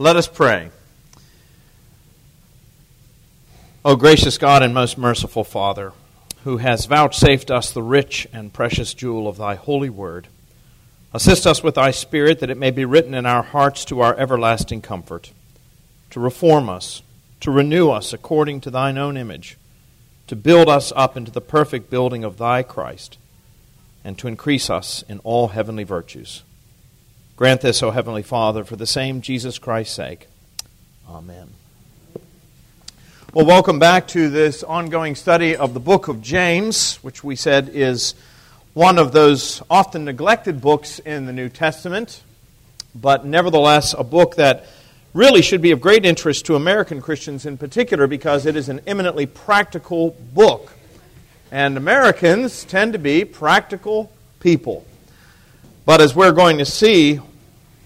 Let us pray. O gracious God and most merciful Father, who has vouchsafed us the rich and precious jewel of thy holy word, assist us with thy Spirit that it may be written in our hearts to our everlasting comfort, to reform us, to renew us according to thine own image, to build us up into the perfect building of thy Christ, and to increase us in all heavenly virtues Grant this, O Heavenly Father, for the same Jesus Christ's sake. Amen. Well, welcome back to this ongoing study of the book of James, which we said is one of those often neglected books in the New Testament, but nevertheless a book that really should be of great interest to American Christians in particular because it is an eminently practical book. And Americans tend to be practical people. But as we're going to see,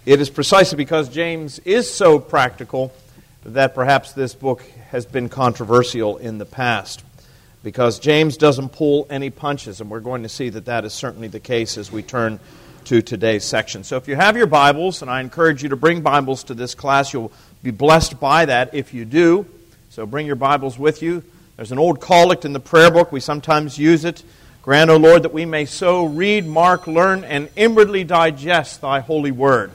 it is precisely because James is so practical that perhaps this book has been controversial in the past. Because James doesn't pull any punches, and we're going to see that that is certainly the case as we turn to today's section. So if you have your Bibles, and I encourage you to bring Bibles to this class, you'll be blessed by that if you do. So bring your Bibles with you. There's an old collect in the prayer book. We sometimes use it Grant, O Lord, that we may so read, mark, learn, and inwardly digest thy holy word.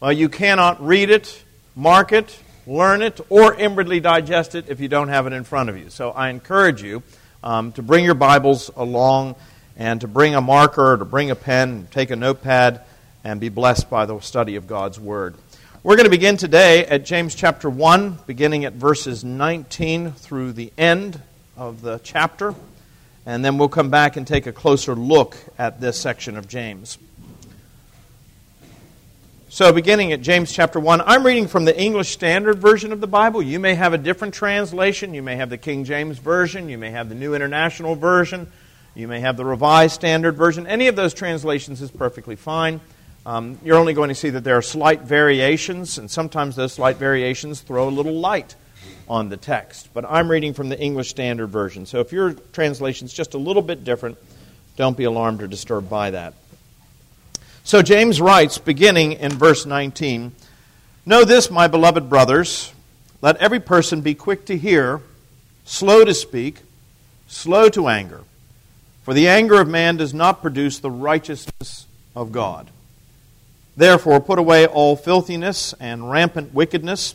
Well, you cannot read it, mark it, learn it, or inwardly digest it if you don't have it in front of you. So I encourage you um, to bring your Bibles along and to bring a marker, to bring a pen, take a notepad, and be blessed by the study of God's Word. We're going to begin today at James chapter 1, beginning at verses 19 through the end of the chapter and then we'll come back and take a closer look at this section of James. So, beginning at James chapter 1, I'm reading from the English Standard Version of the Bible. You may have a different translation. You may have the King James Version. You may have the New International Version. You may have the Revised Standard Version. Any of those translations is perfectly fine. Um, you're only going to see that there are slight variations, and sometimes those slight variations throw a little light on the text. But I'm reading from the English Standard Version. So if your translation is just a little bit different, don't be alarmed or disturbed by that. So James writes, beginning in verse 19 Know this, my beloved brothers, let every person be quick to hear, slow to speak, slow to anger. For the anger of man does not produce the righteousness of God. Therefore, put away all filthiness and rampant wickedness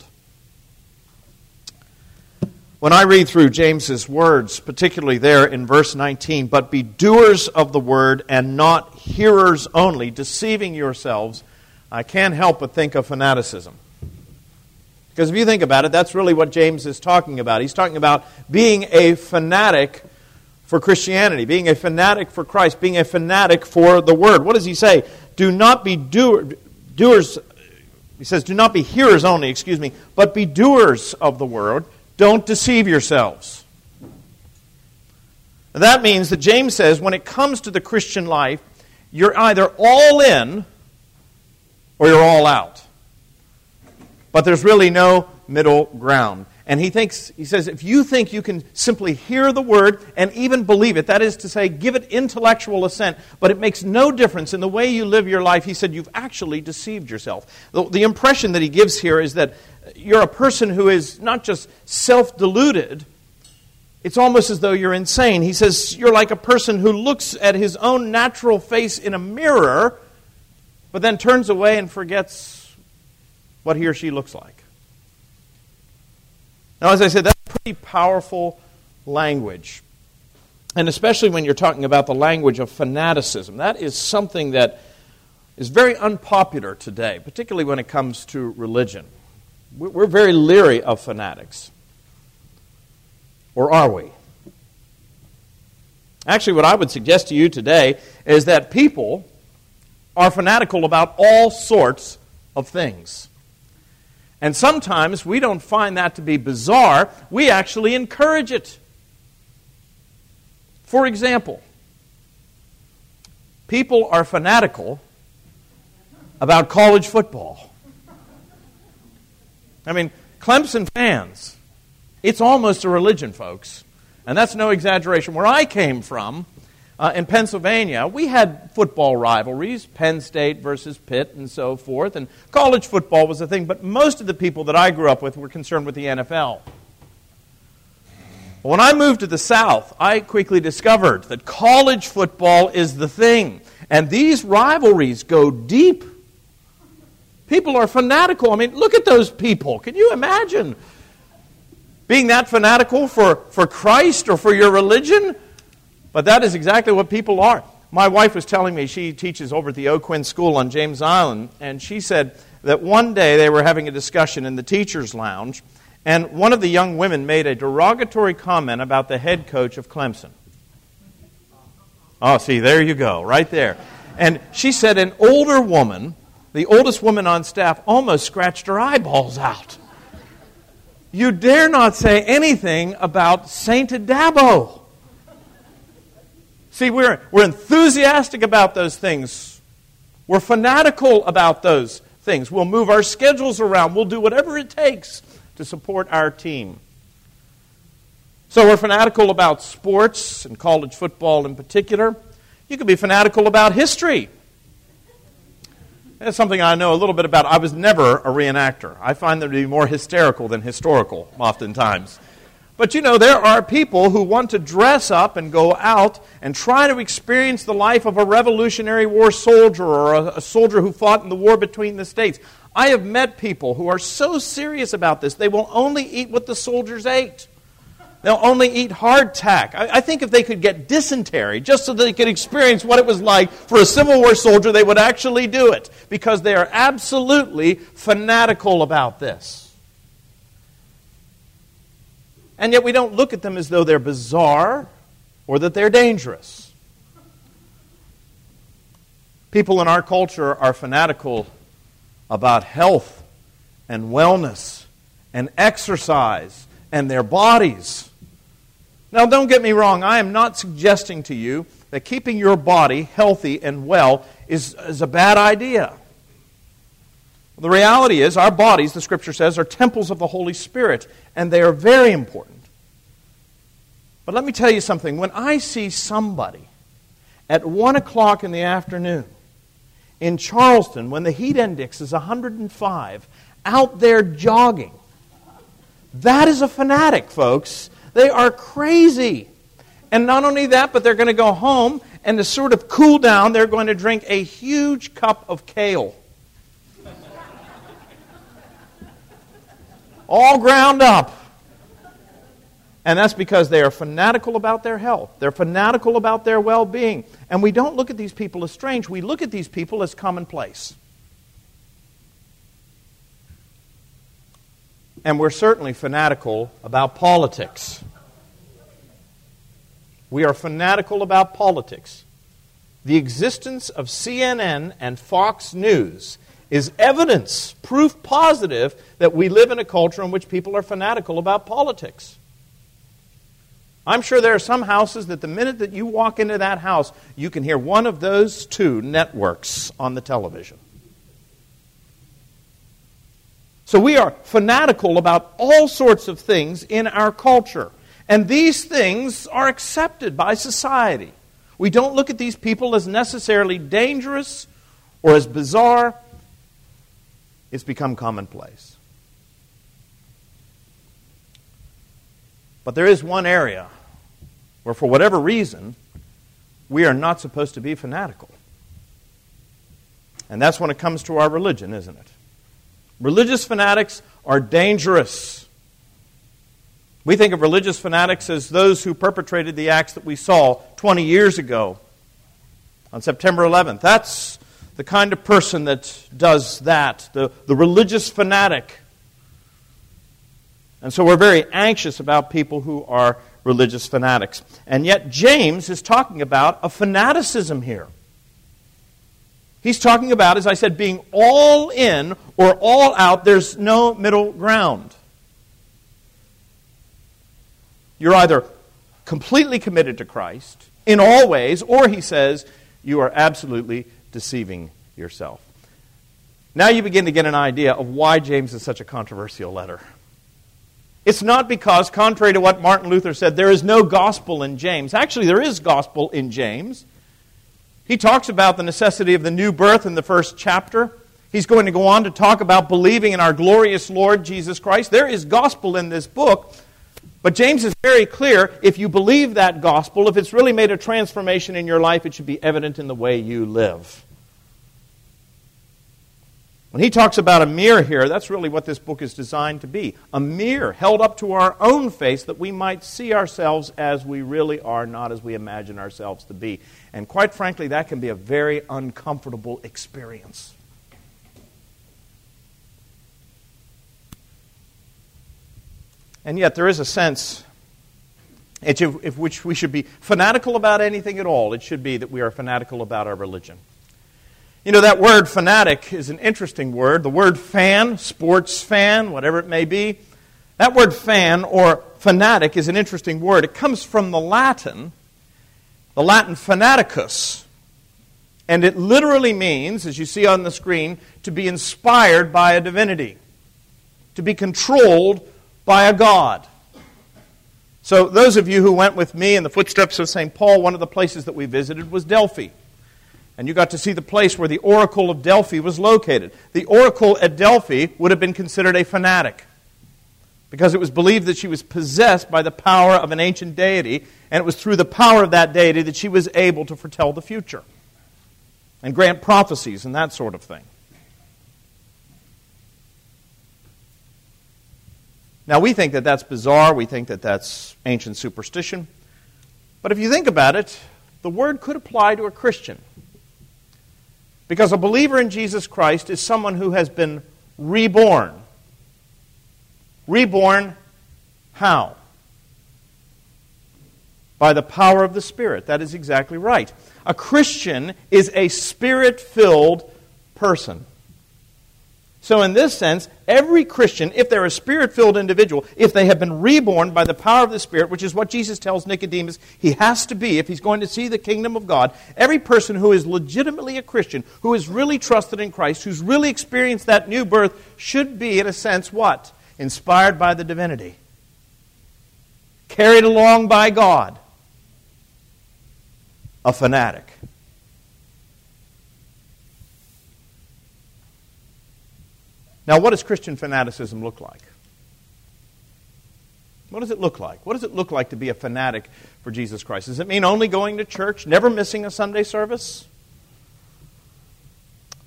When I read through James's words, particularly there in verse 19, but be doers of the word and not hearers only, deceiving yourselves, I can't help but think of fanaticism. Because if you think about it, that's really what James is talking about. He's talking about being a fanatic for Christianity, being a fanatic for Christ, being a fanatic for the word. What does he say? Do not be doer, doers, he says, do not be hearers only, excuse me, but be doers of the word don't deceive yourselves. That means that James says when it comes to the Christian life, you're either all in or you're all out. But there's really no middle ground. And he thinks, he says, if you think you can simply hear the word and even believe it, that is to say, give it intellectual assent, but it makes no difference in the way you live your life, he said, you've actually deceived yourself. The, the impression that he gives here is that you're a person who is not just self deluded, it's almost as though you're insane. He says you're like a person who looks at his own natural face in a mirror, but then turns away and forgets what he or she looks like. Now, as I said, that's pretty powerful language. And especially when you're talking about the language of fanaticism. That is something that is very unpopular today, particularly when it comes to religion. We're very leery of fanatics. Or are we? Actually, what I would suggest to you today is that people are fanatical about all sorts of things. And sometimes we don't find that to be bizarre, we actually encourage it. For example, people are fanatical about college football. I mean, Clemson fans, it's almost a religion, folks. And that's no exaggeration. Where I came from, uh, in Pennsylvania, we had football rivalries, Penn State versus Pitt and so forth, and college football was a thing, but most of the people that I grew up with were concerned with the NFL. When I moved to the South, I quickly discovered that college football is the thing, and these rivalries go deep. People are fanatical. I mean, look at those people. Can you imagine being that fanatical for, for Christ or for your religion? But that is exactly what people are. My wife was telling me she teaches over at the O'Quinn School on James Island, and she said that one day they were having a discussion in the teacher's lounge, and one of the young women made a derogatory comment about the head coach of Clemson. Oh, see, there you go, right there. And she said an older woman, the oldest woman on staff, almost scratched her eyeballs out. You dare not say anything about Saint Dabo. See, we're, we're enthusiastic about those things. We're fanatical about those things. We'll move our schedules around. We'll do whatever it takes to support our team. So we're fanatical about sports and college football in particular. You can be fanatical about history. That's something I know a little bit about. I was never a reenactor. I find them to be more hysterical than historical, oftentimes. But you know, there are people who want to dress up and go out and try to experience the life of a Revolutionary War soldier or a, a, soldier who fought in the war between the states. I have met people who are so serious about this, they will only eat what the soldiers ate. They'll only eat hardtack. I, I think if they could get dysentery just so they could experience what it was like for a Civil War soldier, they would actually do it because they are absolutely fanatical about this. And yet we don't look at them as though they're bizarre or that they're dangerous. People in our culture are fanatical about health and wellness and exercise and their bodies. Now, don't get me wrong, I am not suggesting to you that keeping your body healthy and well is, is a bad idea. The reality is, our bodies, the scripture says, are temples of the Holy Spirit, and they are very important. But let me tell you something. When I see somebody at 1 o'clock in the afternoon in Charleston, when the heat index is 105, out there jogging, that is a fanatic, folks. They are crazy. And not only that, but they're going to go home and to sort of cool down, they're going to drink a huge cup of kale. All ground up. And that's because they are fanatical about their health. They're fanatical about their well being. And we don't look at these people as strange, we look at these people as commonplace. And we're certainly fanatical about politics. We are fanatical about politics. The existence of CNN and Fox News is evidence, proof positive, that we live in a culture in which people are fanatical about politics. I'm sure there are some houses that the minute that you walk into that house, you can hear one of those two networks on the television. So we are fanatical about all sorts of things in our culture. And these things are accepted by society. We don't look at these people as necessarily dangerous or as bizarre it's become commonplace. But there is one area where, for whatever reason, we are not supposed to be fanatical. And that's when it comes to our religion, isn't it? Religious fanatics are dangerous. We think of religious fanatics as those who perpetrated the acts that we saw 20 years ago on September 11th. That's the kind of person that does that, the, the religious fanatic. And so we're very anxious about people who are religious fanatics. And yet, James is talking about a fanaticism here. He's talking about, as I said, being all in or all out. There's no middle ground. You're either completely committed to Christ in all ways, or he says, you are absolutely deceiving yourself. Now you begin to get an idea of why James is such a controversial letter. It's not because, contrary to what Martin Luther said, there is no gospel in James. Actually, there is gospel in James. He talks about the necessity of the new birth in the first chapter. He's going to go on to talk about believing in our glorious Lord Jesus Christ. There is gospel in this book, but James is very clear if you believe that gospel, if it's really made a transformation in your life, it should be evident in the way you live. When he talks about a mirror here, that's really what this book is designed to be a mirror held up to our own face that we might see ourselves as we really are, not as we imagine ourselves to be. And quite frankly, that can be a very uncomfortable experience. And yet, there is a sense in which we should be fanatical about anything at all. It should be that we are fanatical about our religion. You know, that word fanatic is an interesting word. The word fan, sports fan, whatever it may be, that word fan or fanatic is an interesting word. It comes from the Latin, the Latin fanaticus. And it literally means, as you see on the screen, to be inspired by a divinity, to be controlled by a god. So, those of you who went with me in the footsteps of St. Paul, one of the places that we visited was Delphi and you got to see the place where the Oracle of Delphi was located. The Oracle at Delphi would have been considered a fanatic because it was believed that she was possessed by the power of an ancient deity, and it was through the power of that deity that she was able to foretell the future and grant prophecies and that sort of thing. Now, we think that that's bizarre. We think that that's ancient superstition. But if you think about it, the word could apply to a Christian. Because a believer in Jesus Christ is someone who has been reborn. Reborn how? By the power of the Spirit. That is exactly right. A Christian is a spirit filled person. So, in this sense, every Christian, if they're a spirit filled individual, if they have been reborn by the power of the Spirit, which is what Jesus tells Nicodemus he has to be if he's going to see the kingdom of God, every person who is legitimately a Christian, who is really trusted in Christ, who's really experienced that new birth, should be, in a sense, what? Inspired by the divinity, carried along by God, a fanatic. Now, what does Christian fanaticism look like? What does it look like? What does it look like to be a fanatic for Jesus Christ? Does it mean only going to church, never missing a Sunday service?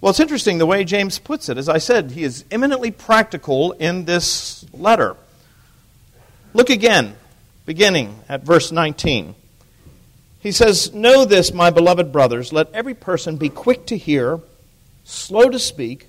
Well, it's interesting the way James puts it. As I said, he is eminently practical in this letter. Look again, beginning at verse 19. He says, Know this, my beloved brothers, let every person be quick to hear, slow to speak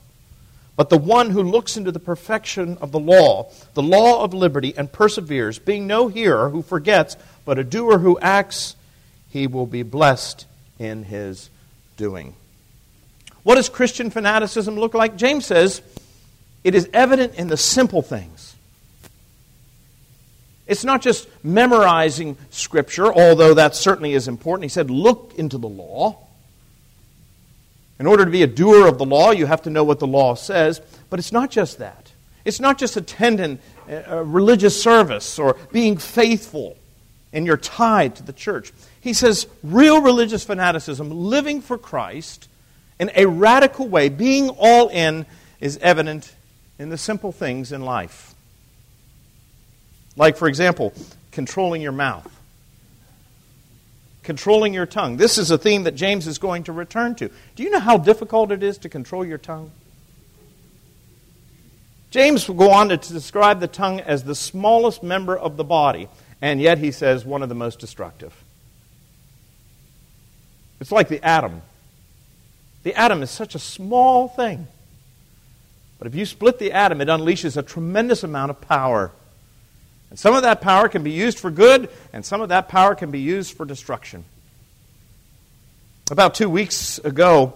But the one who looks into the perfection of the law, the law of liberty, and perseveres, being no hearer who forgets, but a doer who acts, he will be blessed in his doing. What does Christian fanaticism look like? James says it is evident in the simple things. It's not just memorizing Scripture, although that certainly is important. He said, look into the law. In order to be a doer of the law, you have to know what the law says. But it's not just that. It's not just attending a religious service or being faithful. and you're tied to the church. He says real religious fanaticism, living for Christ in a radical way, being all in, is evident in the simple things in life. Like, for example, controlling your mouth, controlling your tongue. This is a theme that James is going to return to. Do you know how difficult it is to control your tongue? James will go on to describe the tongue as the smallest member of the body, and yet he says one of the most destructive. It's like the atom. The atom is such a small thing. But if you split the atom, it unleashes a tremendous amount of power. And some of that power can be used for good, and some of that power can be used for destruction. About two weeks ago,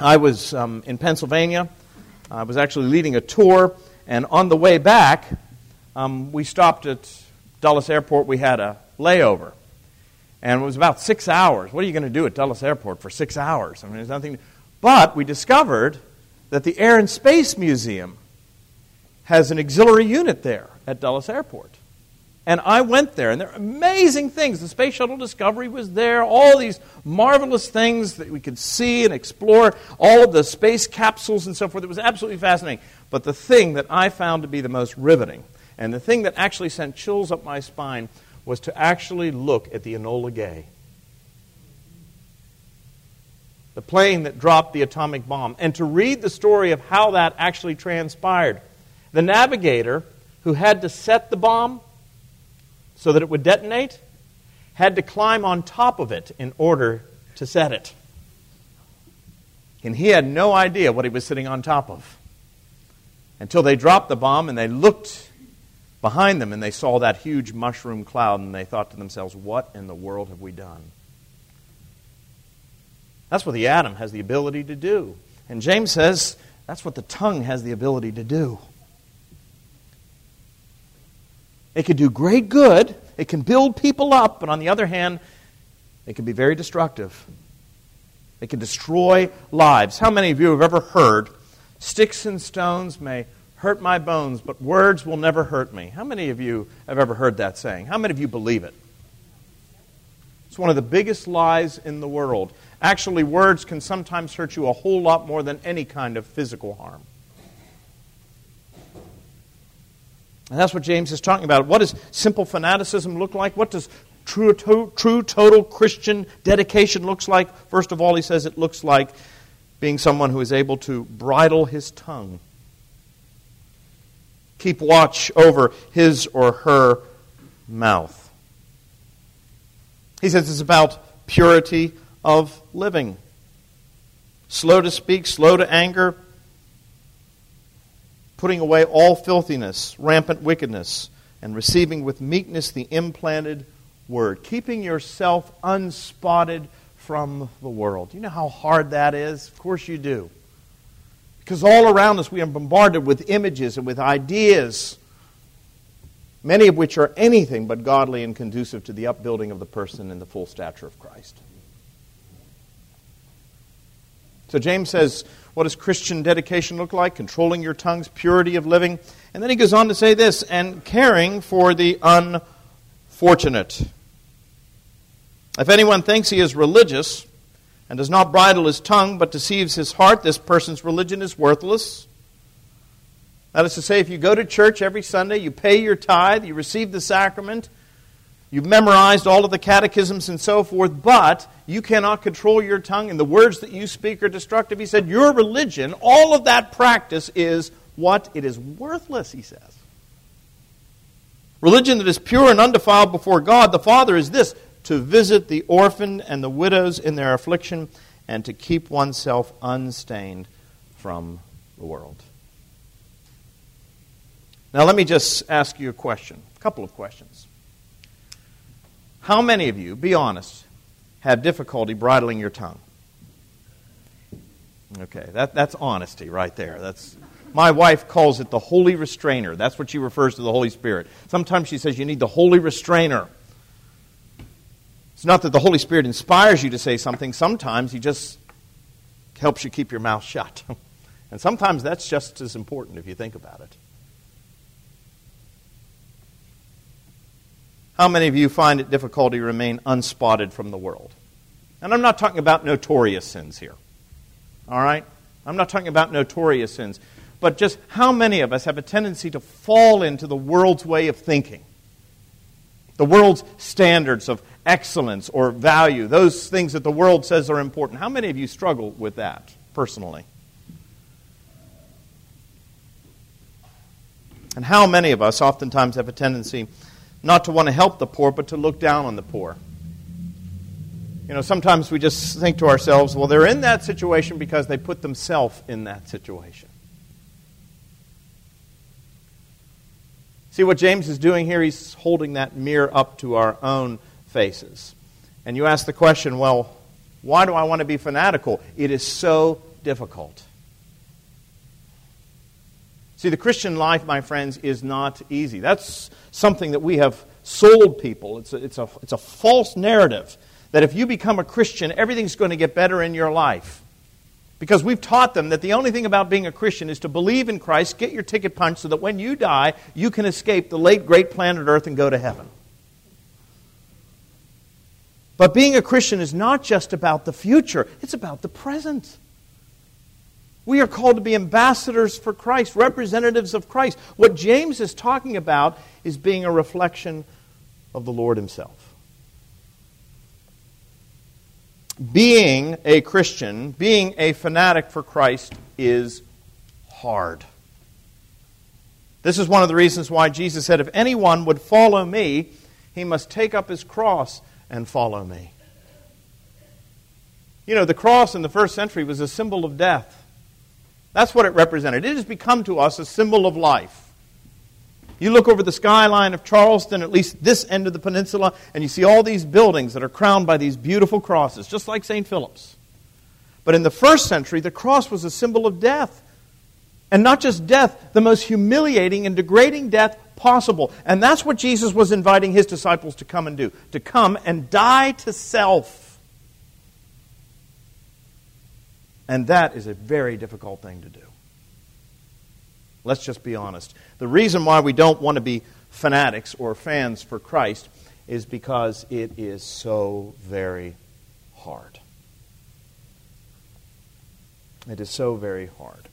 I was um, in Pennsylvania I was actually leading a tour, and on the way back, um, we stopped at Dulles Airport. We had a layover, and it was about six hours. What are you going to do at Dulles Airport for six hours? I mean, there's nothing. But we discovered that the Air and Space Museum has an auxiliary unit there at Dulles Airport. And I went there, and there are amazing things. The Space Shuttle Discovery was there, all these marvelous things that we could see and explore, all of the space capsules and so forth. It was absolutely fascinating. But the thing that I found to be the most riveting, and the thing that actually sent chills up my spine, was to actually look at the Enola Gay. The plane that dropped the atomic bomb, and to read the story of how that actually transpired. The navigator who had to set the bomb so that it would detonate, had to climb on top of it in order to set it. And he had no idea what he was sitting on top of until they dropped the bomb and they looked behind them and they saw that huge mushroom cloud and they thought to themselves, What in the world have we done? That's what the atom has the ability to do. And James says that's what the tongue has the ability to do. It can do great good, it can build people up, but on the other hand, it can be very destructive. It can destroy lives. How many of you have ever heard, sticks and stones may hurt my bones, but words will never hurt me? How many of you have ever heard that saying? How many of you believe it? It's one of the biggest lies in the world. Actually, words can sometimes hurt you a whole lot more than any kind of physical harm. And that's what James is talking about. What does simple fanaticism look like? What does true, to, true total Christian dedication looks like? First of all, he says it looks like being someone who is able to bridle his tongue. Keep watch over his or her mouth. He says it's about purity of living. Slow to speak, slow to anger, putting away all filthiness, rampant wickedness, and receiving with meekness the implanted word, keeping yourself unspotted from the world. You know how hard that is? Of course you do. Because all around us we are bombarded with images and with ideas, many of which are anything but godly and conducive to the upbuilding of the person in the full stature of Christ. So James says, what does Christian dedication look like? Controlling your tongue's purity of living. And then he goes on to say this and caring for the unfortunate. If anyone thinks he is religious and does not bridle his tongue but deceives his heart, this person's religion is worthless. That is to say, if you go to church every Sunday, you pay your tithe, you receive the sacrament, You've memorized all of the catechisms and so forth, but you cannot control your tongue, and the words that you speak are destructive. He said, Your religion, all of that practice is what? It is worthless, he says. Religion that is pure and undefiled before God the Father is this to visit the orphan and the widows in their affliction and to keep oneself unstained from the world. Now, let me just ask you a question, a couple of questions. How many of you, be honest, have difficulty bridling your tongue? Okay, that, that's honesty right there. That's, my wife calls it the holy restrainer. That's what she refers to the Holy Spirit. Sometimes she says you need the holy restrainer. It's not that the Holy Spirit inspires you to say something, sometimes He just helps you keep your mouth shut. and sometimes that's just as important if you think about it. How many of you find it difficult to remain unspotted from the world? And I'm not talking about notorious sins here. All right? I'm not talking about notorious sins. But just how many of us have a tendency to fall into the world's way of thinking? The world's standards of excellence or value, those things that the world says are important. How many of you struggle with that personally? And how many of us oftentimes have a tendency not to want to help the poor, but to look down on the poor? You know, sometimes we just think to ourselves, well, they're in that situation because they put themselves in that situation. See what James is doing here? He's holding that mirror up to our own faces. And you ask the question, well, why do I want to be fanatical? It is so difficult. See, the Christian life, my friends, is not easy. That's something that we have sold people. It's a, it's a, it's a false narrative that if you become a Christian, everything's going to get better in your life. Because we've taught them that the only thing about being a Christian is to believe in Christ, get your ticket punched, so that when you die, you can escape the late great planet Earth and go to heaven. But being a Christian is not just about the future, it's about the present. We are called to be ambassadors for Christ, representatives of Christ. What James is talking about is being a reflection of the Lord Himself. Being a Christian, being a fanatic for Christ, is hard. This is one of the reasons why Jesus said, If anyone would follow me, he must take up his cross and follow me. You know, the cross in the first century was a symbol of death. That's what it represented. It has become to us a symbol of life. You look over the skyline of Charleston, at least this end of the peninsula, and you see all these buildings that are crowned by these beautiful crosses, just like St. Philip's. But in the first century, the cross was a symbol of death. And not just death, the most humiliating and degrading death possible. And that's what Jesus was inviting his disciples to come and do to come and die to self And that is a very difficult thing to do. Let's just be honest. The reason why we don't want to be fanatics or fans for Christ is because it is so very hard. It is so very hard.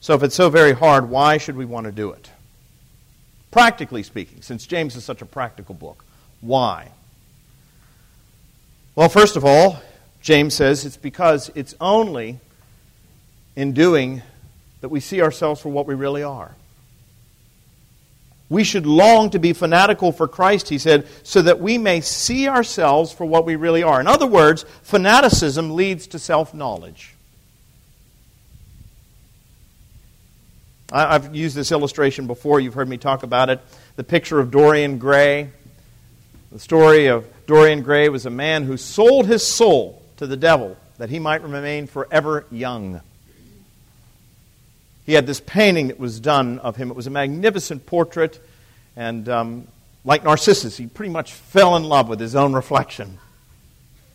So, if it's so very hard, why should we want to do it? Practically speaking, since James is such a practical book, why? Well, first of all, James says it's because it's only in doing that we see ourselves for what we really are. We should long to be fanatical for Christ, he said, so that we may see ourselves for what we really are. In other words, fanaticism leads to self knowledge. I've used this illustration before. You've heard me talk about it. The picture of Dorian Gray. The story of Dorian Gray was a man who sold his soul to the devil that he might remain forever young. He had this painting that was done of him. It was a magnificent portrait, and um, like Narcissus, he pretty much fell in love with his own reflection.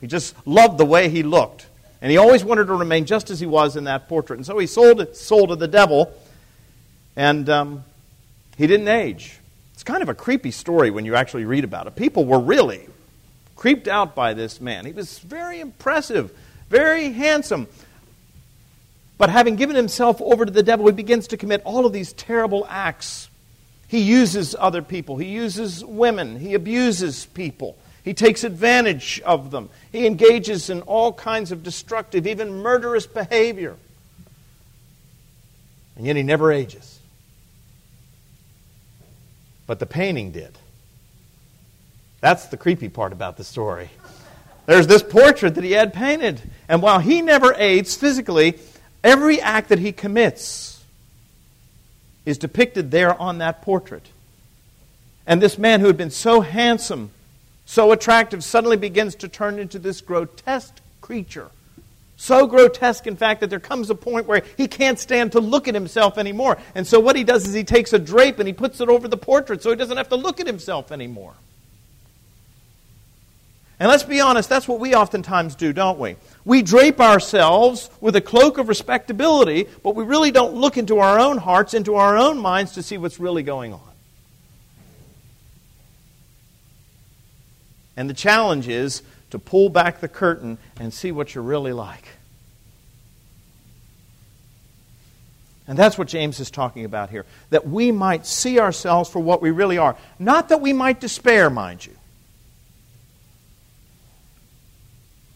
He just loved the way he looked, and he always wanted to remain just as he was in that portrait. And so he sold it, sold to the devil, and um, he didn't age. It's kind of a creepy story when you actually read about it. People were really creeped out by this man. He was very impressive, very handsome. But having given himself over to the devil, he begins to commit all of these terrible acts. He uses other people, he uses women, he abuses people, he takes advantage of them, he engages in all kinds of destructive, even murderous behavior. And yet he never ages. But the painting did. That's the creepy part about the story. There's this portrait that he had painted. And while he never aids physically, every act that he commits is depicted there on that portrait. And this man who had been so handsome, so attractive, suddenly begins to turn into this grotesque creature. So grotesque, in fact, that there comes a point where he can't stand to look at himself anymore. And so what he does is he takes a drape and he puts it over the portrait so he doesn't have to look at himself anymore. And let's be honest, that's what we oftentimes do, don't we? We drape ourselves with a cloak of respectability, but we really don't look into our own hearts, into our own minds to see what's really going on. And the challenge is to pull back the curtain and see what you're really like. And that's what James is talking about here. That we might see ourselves for what we really are. Not that we might despair, mind you,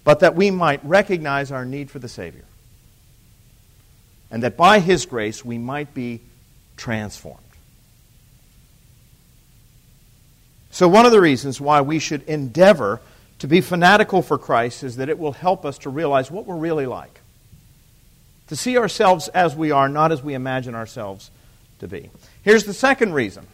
but that we might recognize our need for the Savior. And that by His grace we might be transformed. So, one of the reasons why we should endeavor to be fanatical for Christ is that it will help us to realize what we're really like. To see ourselves as we are, not as we imagine ourselves to be. Here's the second reason.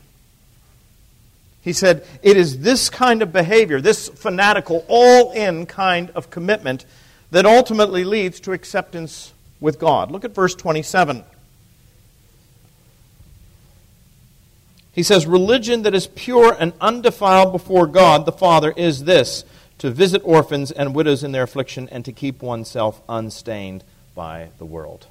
He said, It is this kind of behavior, this fanatical, all in kind of commitment, that ultimately leads to acceptance with God. Look at verse 27. He says, Religion that is pure and undefiled before God the Father is this to visit orphans and widows in their affliction and to keep oneself unstained by the world.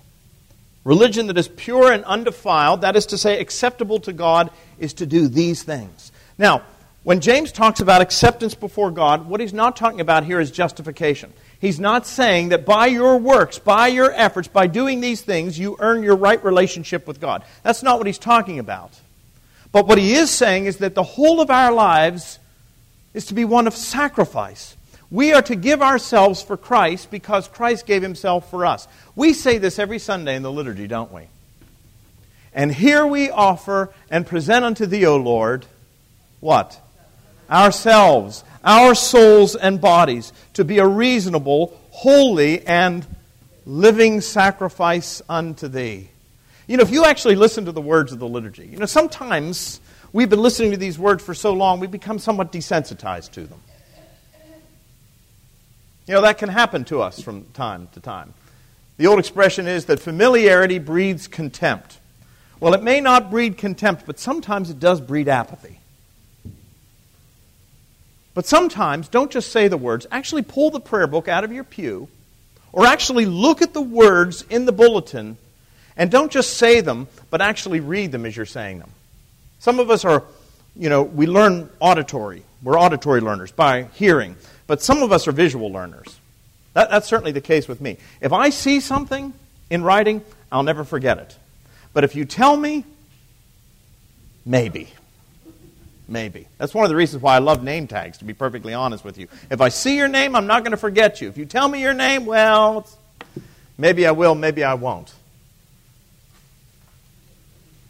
Religion that is pure and undefiled, that is to say, acceptable to God, is to do these things. Now, when James talks about acceptance before God, what he's not talking about here is justification. He's not saying that by your works, by your efforts, by doing these things, you earn your right relationship with God. That's not what he's talking about. But what he is saying is that the whole of our lives is to be one of sacrifice. We are to give ourselves for Christ because Christ gave himself for us. We say this every Sunday in the liturgy, don't we? And here we offer and present unto thee, O Lord, what? Ourselves, our souls and bodies, to be a reasonable, holy, and living sacrifice unto thee. You know, if you actually listen to the words of the liturgy, you know, sometimes we've been listening to these words for so long, we become somewhat desensitized to them. You know, that can happen to us from time to time. The old expression is that familiarity breeds contempt. Well, it may not breed contempt, but sometimes it does breed apathy. But sometimes, don't just say the words, actually pull the prayer book out of your pew, or actually look at the words in the bulletin, and don't just say them, but actually read them as you're saying them. Some of us are, you know, we learn auditory. We're auditory learners by hearing. But some of us are visual learners. That, that's certainly the case with me. If I see something in writing, I'll never forget it. But if you tell me, maybe. Maybe. That's one of the reasons why I love name tags, to be perfectly honest with you. If I see your name, I'm not going to forget you. If you tell me your name, well, maybe I will, maybe I won't.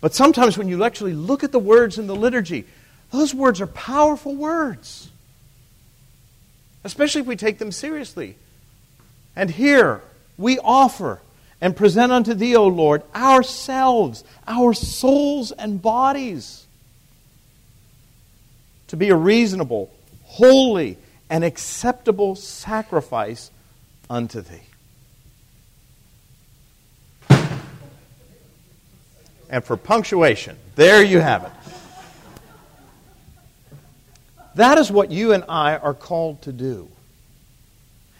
But sometimes when you actually look at the words in the liturgy, those words are powerful words especially if we take them seriously. And here we offer and present unto thee, O Lord, ourselves, our souls and bodies, to be a reasonable, holy, and acceptable sacrifice unto thee. And for punctuation, there you have it. That is what you and I are called to do.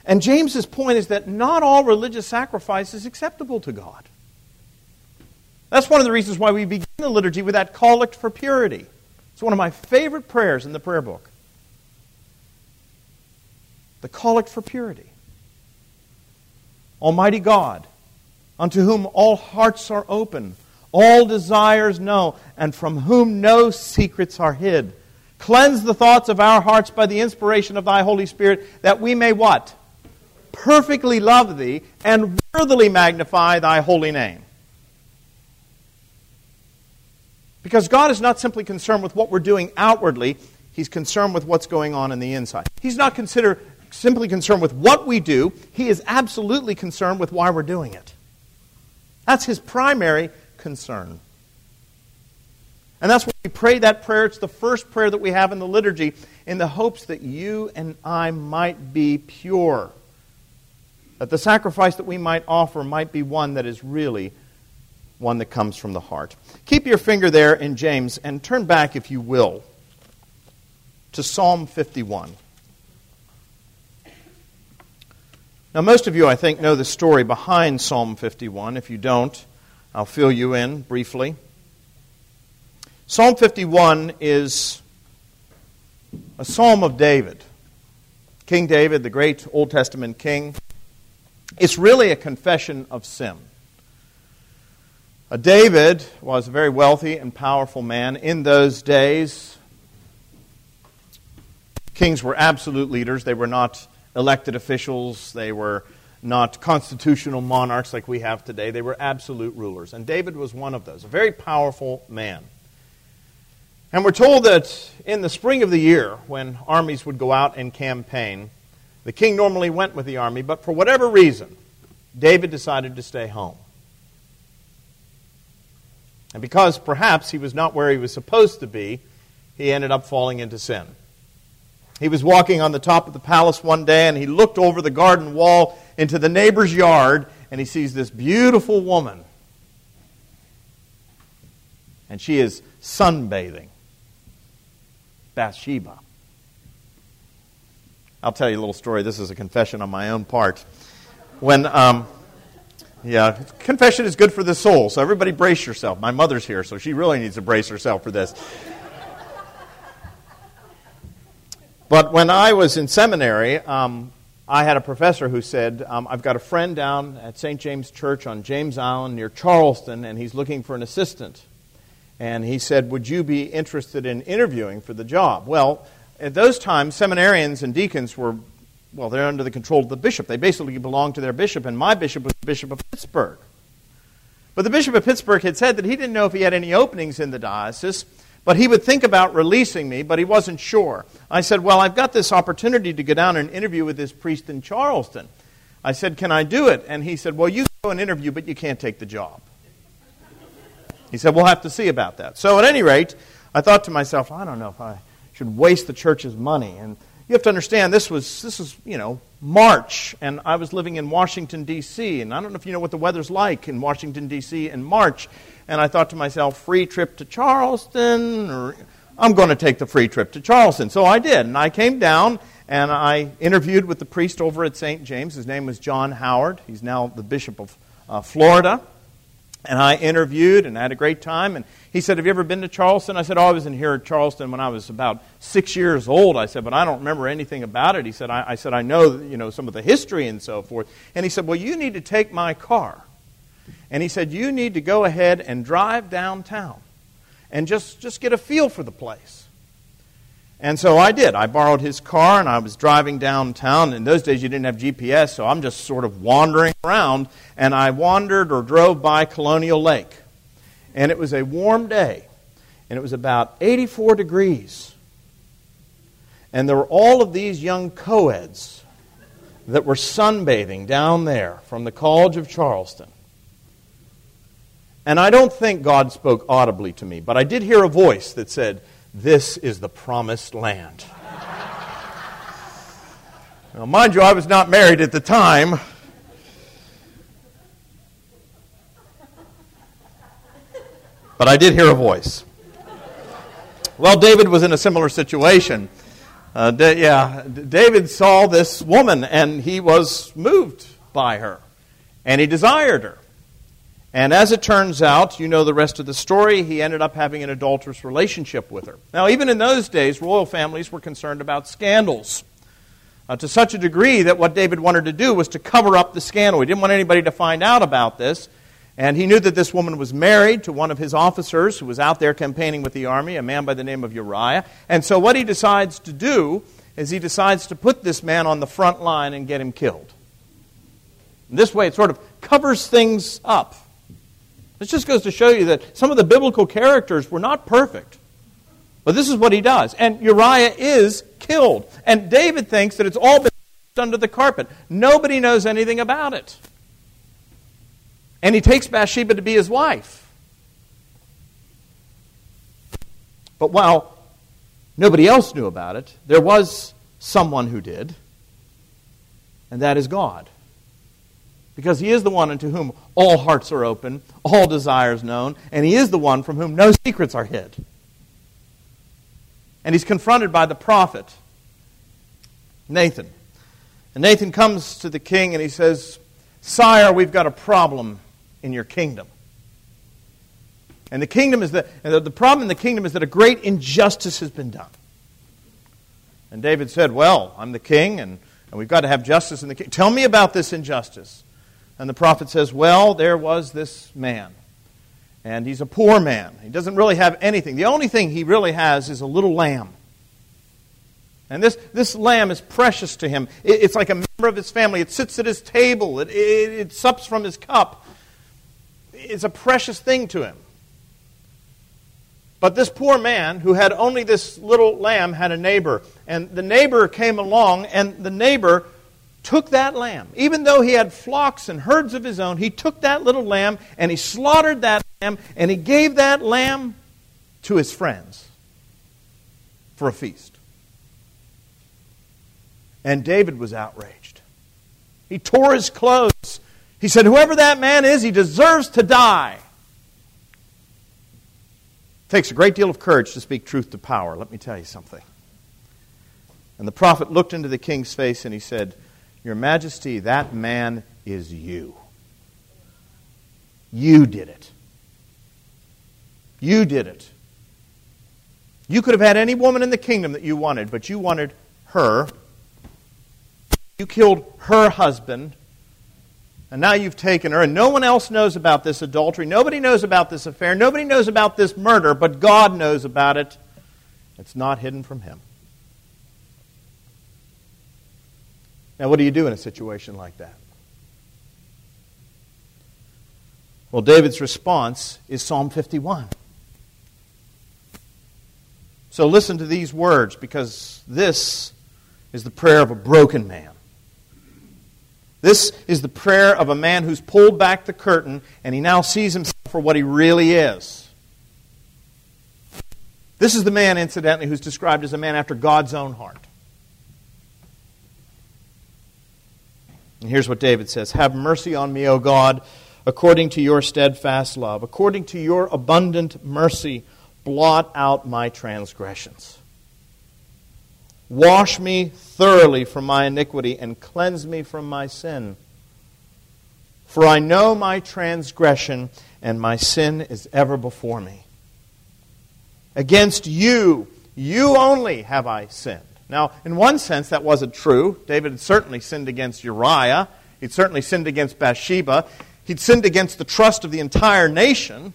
And James's point is that not all religious sacrifice is acceptable to God. That's one of the reasons why we begin the liturgy with that collect for purity. It's one of my favorite prayers in the prayer book. The collect for purity. Almighty God, unto whom all hearts are open, all desires know, and from whom no secrets are hid Cleanse the thoughts of our hearts by the inspiration of thy Holy Spirit, that we may what? Perfectly love thee and worthily magnify thy holy name. Because God is not simply concerned with what we're doing outwardly, He's concerned with what's going on in the inside. He's not consider, simply concerned with what we do, He is absolutely concerned with why we're doing it. That's His primary concern. And that's why we pray that prayer. It's the first prayer that we have in the liturgy in the hopes that you and I might be pure. That the sacrifice that we might offer might be one that is really one that comes from the heart. Keep your finger there in James and turn back, if you will, to Psalm 51. Now, most of you, I think, know the story behind Psalm 51. If you don't, I'll fill you in briefly. Psalm 51 is a psalm of David. King David, the great Old Testament king, it's really a confession of sin. Uh, David was a very wealthy and powerful man. In those days, kings were absolute leaders. They were not elected officials, they were not constitutional monarchs like we have today. They were absolute rulers. And David was one of those, a very powerful man. And we're told that in the spring of the year, when armies would go out and campaign, the king normally went with the army, but for whatever reason, David decided to stay home. And because perhaps he was not where he was supposed to be, he ended up falling into sin. He was walking on the top of the palace one day and he looked over the garden wall into the neighbor's yard and he sees this beautiful woman. And she is sunbathing. Bathsheba. I'll tell you a little story. This is a confession on my own part. When, um, yeah, confession is good for the soul, so everybody brace yourself. My mother's here, so she really needs to brace herself for this. But when I was in seminary, um, I had a professor who said, um, I've got a friend down at St. James Church on James Island near Charleston, and he's looking for an assistant. And he said, Would you be interested in interviewing for the job? Well, at those times, seminarians and deacons were, well, they're under the control of the bishop. They basically belong to their bishop, and my bishop was the Bishop of Pittsburgh. But the Bishop of Pittsburgh had said that he didn't know if he had any openings in the diocese, but he would think about releasing me, but he wasn't sure. I said, Well, I've got this opportunity to go down and interview with this priest in Charleston. I said, Can I do it? And he said, Well, you go and interview, but you can't take the job. He said, We'll have to see about that. So, at any rate, I thought to myself, I don't know if I should waste the church's money. And you have to understand this was this was, you know, March and I was living in Washington D.C. and I don't know if you know what the weather's like in Washington D.C. in March. And I thought to myself, free trip to Charleston or I'm going to take the free trip to Charleston. So I did. And I came down and I interviewed with the priest over at St. James. His name was John Howard. He's now the Bishop of uh, Florida. And I interviewed and I had a great time. And he said, Have you ever been to Charleston? I said, Oh, I was in here at Charleston when I was about six years old. I said, But I don't remember anything about it. He said, I, I said, I know, you know some of the history and so forth. And he said, Well, you need to take my car. And he said, You need to go ahead and drive downtown and just, just get a feel for the place. And so I did. I borrowed his car and I was driving downtown. In those days, you didn't have GPS, so I'm just sort of wandering around. And I wandered or drove by Colonial Lake. And it was a warm day. And it was about 84 degrees. And there were all of these young co-eds that were sunbathing down there from the College of Charleston. And I don't think God spoke audibly to me, but I did hear a voice that said, this is the promised land. now, mind you, I was not married at the time. But I did hear a voice. Well, David was in a similar situation. Uh, da- yeah, David saw this woman and he was moved by her and he desired her. And as it turns out, you know the rest of the story, he ended up having an adulterous relationship with her. Now, even in those days, royal families were concerned about scandals. Uh, to such a degree that what David wanted to do was to cover up the scandal. He didn't want anybody to find out about this. And he knew that this woman was married to one of his officers who was out there campaigning with the army, a man by the name of Uriah. And so, what he decides to do is he decides to put this man on the front line and get him killed. And this way, it sort of covers things up. This just goes to show you that some of the biblical characters were not perfect. But this is what he does. And Uriah is killed. And David thinks that it's all been under the carpet. Nobody knows anything about it. And he takes Bathsheba to be his wife. But while nobody else knew about it, there was someone who did, and that is God because he is the one unto whom all hearts are open, all desires known, and he is the one from whom no secrets are hid. And he's confronted by the prophet, Nathan. And Nathan comes to the king and he says, Sire, we've got a problem in your kingdom. And the kingdom is that the problem in the kingdom is that a great injustice has been done. And David said, Well, I'm the king, and, and we've got to have justice in the king. Tell me about this injustice. And the prophet says, Well, there was this man. And he's a poor man. He doesn't really have anything. The only thing he really has is a little lamb. And this, this lamb is precious to him. It, it's like a member of his family. It sits at his table, it, it, it sups from his cup. It's a precious thing to him. But this poor man, who had only this little lamb, had a neighbor. And the neighbor came along, and the neighbor took that lamb. Even though he had flocks and herds of his own, he took that little lamb and he slaughtered that lamb and he gave that lamb to his friends for a feast. And David was outraged. He tore his clothes. He said, Whoever that man is, he deserves to die. It takes a great deal of courage to speak truth to power. Let me tell you something. And the prophet looked into the king's face and he said, Your Majesty, that man is you. You did it. You did it. You could have had any woman in the kingdom that you wanted, but you wanted her. You killed her husband. And now you've taken her, and no one else knows about this adultery. Nobody knows about this affair. Nobody knows about this murder, but God knows about it. It's not hidden from Him. Now, what do you do in a situation like that? Well, David's response is Psalm 51. So listen to these words because this is the prayer of a broken man. This is the prayer of a man who's pulled back the curtain and he now sees himself for what he really is. This is the man, incidentally, who's described as a man after God's own heart. And here's what David says Have mercy on me, O God, according to your steadfast love, according to your abundant mercy blot out my transgressions. Wash me thoroughly from my iniquity and cleanse me from my sin. For I know my transgression, and my sin is ever before me. Against you, you only have I sinned. Now, in one sense, that wasn't true. David had certainly sinned against Uriah. He'd certainly sinned against Bathsheba. He'd sinned against the trust of the entire nation.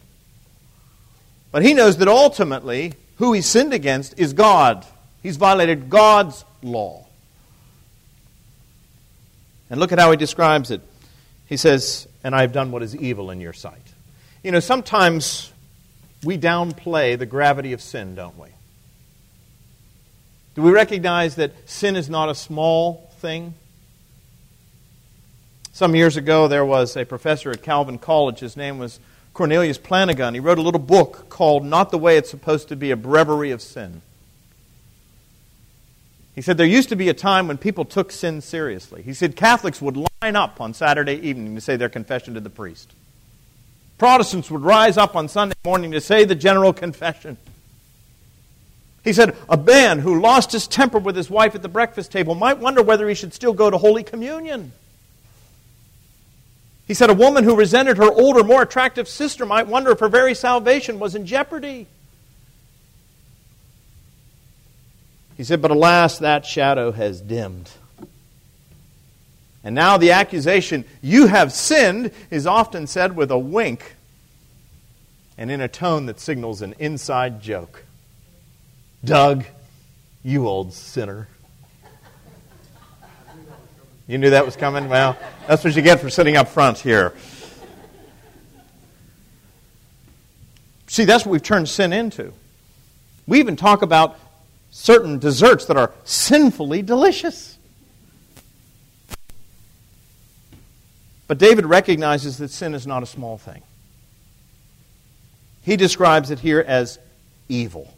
But he knows that ultimately, who he sinned against is God. He's violated God's law. And look at how he describes it. He says, And I have done what is evil in your sight. You know, sometimes we downplay the gravity of sin, don't we? Do we recognize that sin is not a small thing? Some years ago, there was a professor at Calvin College. His name was Cornelius Plantinga. He wrote a little book called Not the Way It's Supposed to Be, a Breviary of Sin. He said there used to be a time when people took sin seriously. He said Catholics would line up on Saturday evening to say their confession to the priest. Protestants would rise up on Sunday morning to say the general confession. He said a man who lost his temper with his wife at the breakfast table might wonder whether he should still go to Holy Communion. He said a woman who resented her older, more attractive sister might wonder if her very salvation was in jeopardy. He said, But alas, that shadow has dimmed. And now the accusation, you have sinned, is often said with a wink and in a tone that signals an inside joke. Doug, you old sinner. You knew that was coming? Well, that's what you get for sitting up front here. See, that's what we've turned sin into. We even talk about certain desserts that are sinfully delicious. But David recognizes that sin is not a small thing. He describes it here as evil.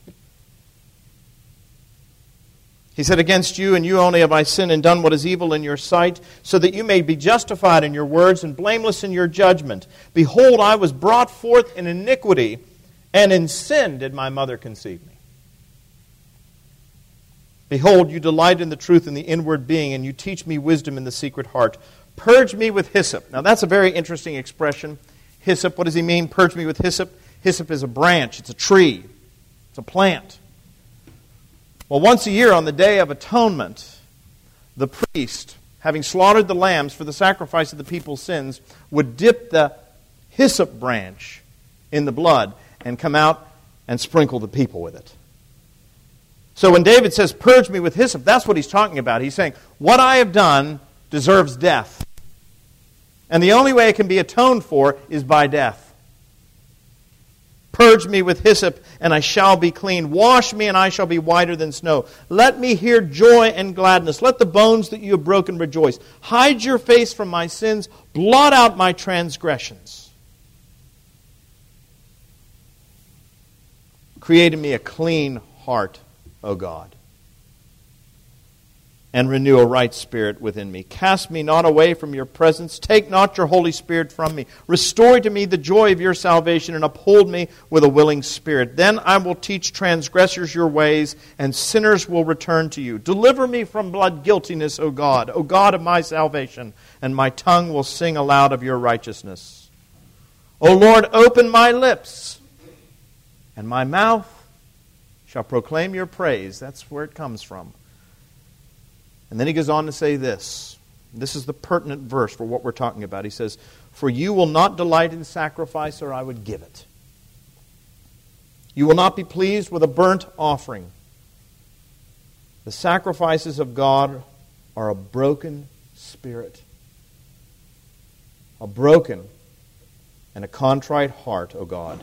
He said, Against you and you only have I sinned and done what is evil in your sight, so that you may be justified in your words and blameless in your judgment. Behold, I was brought forth in iniquity, and in sin did my mother conceive me. Behold, you delight in the truth in the inward being, and you teach me wisdom in the secret heart. Purge me with hyssop. Now, that's a very interesting expression. Hyssop, what does he mean? Purge me with hyssop. Hyssop is a branch, it's a tree, it's a plant. Well, once a year on the Day of Atonement, the priest, having slaughtered the lambs for the sacrifice of the people's sins, would dip the hyssop branch in the blood and come out and sprinkle the people with it. So when David says, Purge me with hyssop, that's what he's talking about. He's saying, What I have done deserves death. And the only way it can be atoned for is by death. Purge me with hyssop, and I shall be clean. Wash me, and I shall be whiter than snow. Let me hear joy and gladness. Let the bones that you have broken rejoice. Hide your face from my sins. Blot out my transgressions. Create in me a clean heart, O God and renew a right spirit within me. Cast me not away from your presence. Take not your Holy Spirit from me. Restore to me the joy of your salvation and uphold me with a willing spirit. Then I will teach transgressors your ways, and sinners will return to you. Deliver me from blood guiltiness, O God, O God of my salvation, and my tongue will sing aloud of your righteousness. O Lord, open my lips, and my mouth shall proclaim your praise. That's where it comes from. And then he goes on to say this. This is the pertinent verse for what we're talking about. He says, For you will not delight in sacrifice, or I would give it. You will not be pleased with a burnt offering. The sacrifices of God are a broken spirit, a broken and a contrite heart, O God,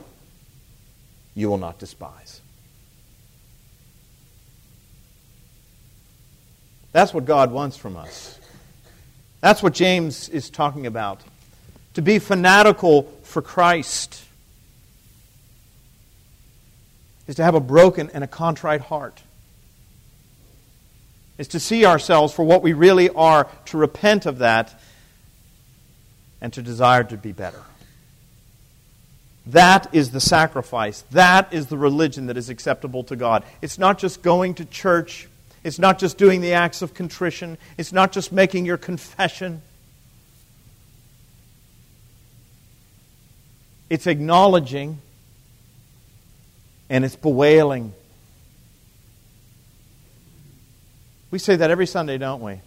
you will not despise. That's what God wants from us. That's what James is talking about. To be fanatical for Christ is to have a broken and a contrite heart. Is to see ourselves for what we really are, to repent of that, and to desire to be better. That is the sacrifice. That is the religion that is acceptable to God. It's not just going to church it's not just doing the acts of contrition, it's not just making your confession. It's acknowledging and it's bewailing. We say that every Sunday, don't we?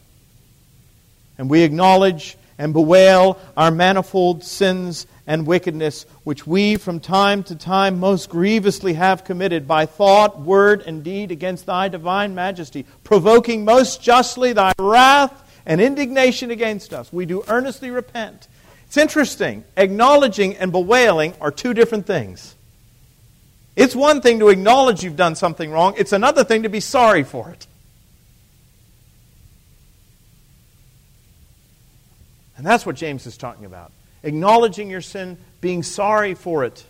And we acknowledge and bewail our manifold sins and wickedness, which we from time to time most grievously have committed by thought, word, and deed against thy divine majesty, provoking most justly thy wrath and indignation against us. We do earnestly repent. It's interesting. Acknowledging and bewailing are two different things. It's one thing to acknowledge you've done something wrong, it's another thing to be sorry for it. And that's what James is talking about acknowledging your sin, being sorry for it.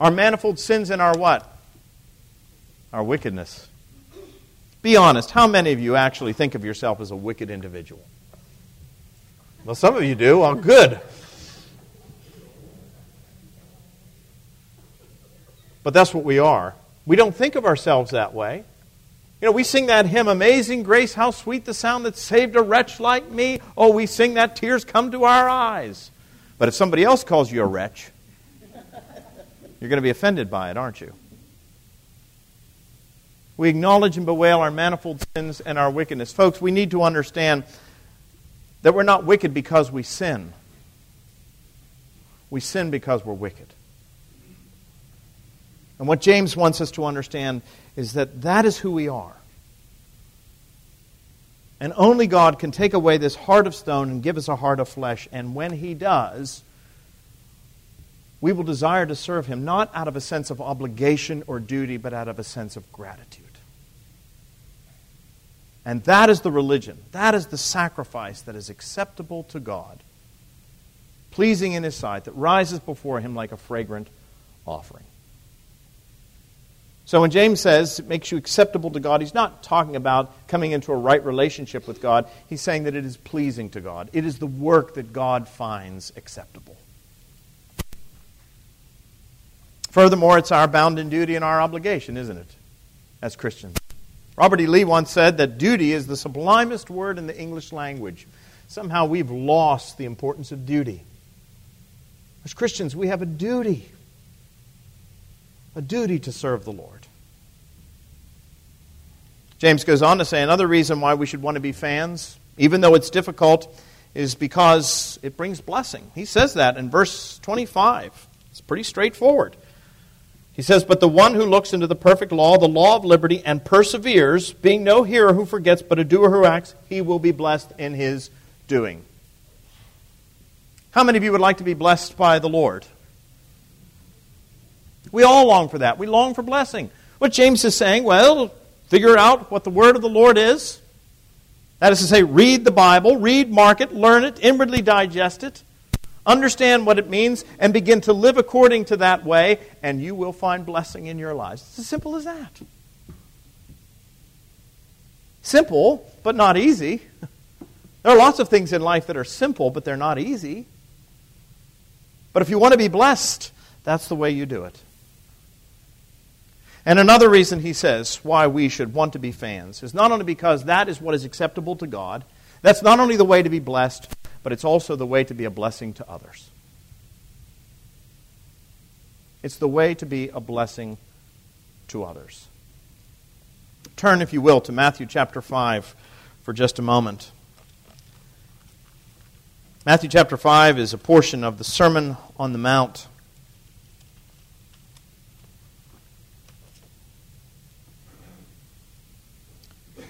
Our manifold sins and our what? Our wickedness. Be honest, how many of you actually think of yourself as a wicked individual? Well, some of you do. Well, good. But that's what we are. We don't think of ourselves that way. You know, we sing that hymn, Amazing Grace, how sweet the sound that saved a wretch like me. Oh, we sing that tears come to our eyes. But if somebody else calls you a wretch, you're going to be offended by it, aren't you? We acknowledge and bewail our manifold sins and our wickedness. Folks, we need to understand that we're not wicked because we sin. We sin because we're wicked. And what James wants us to understand is that that is who we are. And only God can take away this heart of stone and give us a heart of flesh. And when He does, we will desire to serve Him not out of a sense of obligation or duty, but out of a sense of gratitude. And that is the religion, that is the sacrifice that is acceptable to God, pleasing in His sight, that rises before Him like a fragrant offering. So when James says it makes you acceptable to God, he's not talking about coming into a right relationship with God. He's saying that it is pleasing to God. It is the work that God finds acceptable. Furthermore, it's our bounden duty and our obligation, isn't it, as Christians? Robert E. Lee once said that duty is the sublimest word in the English language. Somehow we've lost the importance of duty. As Christians, we have a duty a duty to serve the Lord. James goes on to say another reason why we should want to be fans, even though it's difficult, is because it brings blessing. He says that in verse 25. It's pretty straightforward. He says, But the one who looks into the perfect law, the law of liberty, and perseveres, being no hearer who forgets, but a doer who acts, he will be blessed in his doing. How many of you would like to be blessed by the Lord? We all long for that. We long for blessing. What James is saying, well, figure out what the word of the Lord is. That is to say, read the Bible, read, mark it, learn it, inwardly digest it, understand what it means, and begin to live according to that way, and you will find blessing in your lives. It's as simple as that. Simple, but not easy. There are lots of things in life that are simple, but they're not easy. But if you want to be blessed, that's the way you do it. And another reason he says why we should want to be fans is not only because that is what is acceptable to God, that's not only the way to be blessed, but it's also the way to be a blessing to others. It's the way to be a blessing to others. Turn, if you will, to Matthew chapter 5 for just a moment. Matthew chapter 5 is a portion of the Sermon on the Mount.